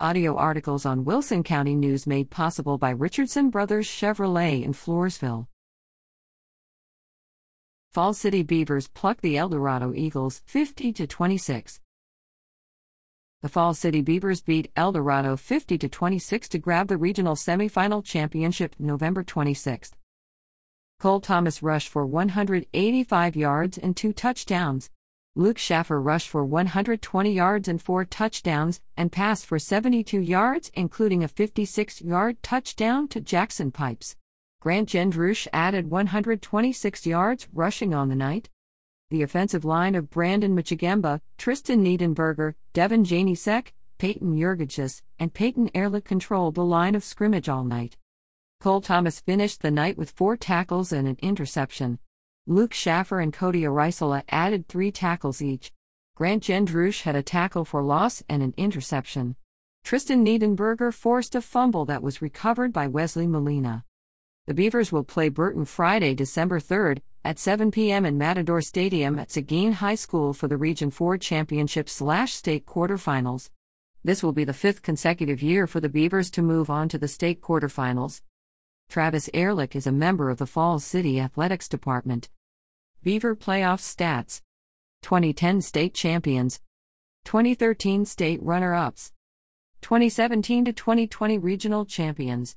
Audio articles on Wilson County News made possible by Richardson Brothers Chevrolet in Floresville. Falls City Beavers pluck the Eldorado Eagles 50 to 26. The Falls City Beavers beat Eldorado 50 to 26 to grab the regional semifinal championship November 26. Cole Thomas rushed for 185 yards and two touchdowns. Luke Schaffer rushed for 120 yards and four touchdowns, and passed for 72 yards, including a 56 yard touchdown to Jackson Pipes. Grant Gendrush added 126 yards rushing on the night. The offensive line of Brandon Michigemba, Tristan Niedenberger, Devin Janisek, Peyton Jurgicus, and Peyton Ehrlich controlled the line of scrimmage all night. Cole Thomas finished the night with four tackles and an interception. Luke Schaffer and Cody Arisola added three tackles each. Grant Gendrush had a tackle for loss and an interception. Tristan Niedenberger forced a fumble that was recovered by Wesley Molina. The Beavers will play Burton Friday, December 3rd, at 7 p.m. in Matador Stadium at Seguin High School for the Region 4 Championship slash state quarterfinals. This will be the fifth consecutive year for the Beavers to move on to the state quarterfinals. Travis Ehrlich is a member of the Falls City Athletics Department. Beaver Playoff Stats 2010 State Champions, 2013 State Runner Ups, 2017 to 2020 Regional Champions.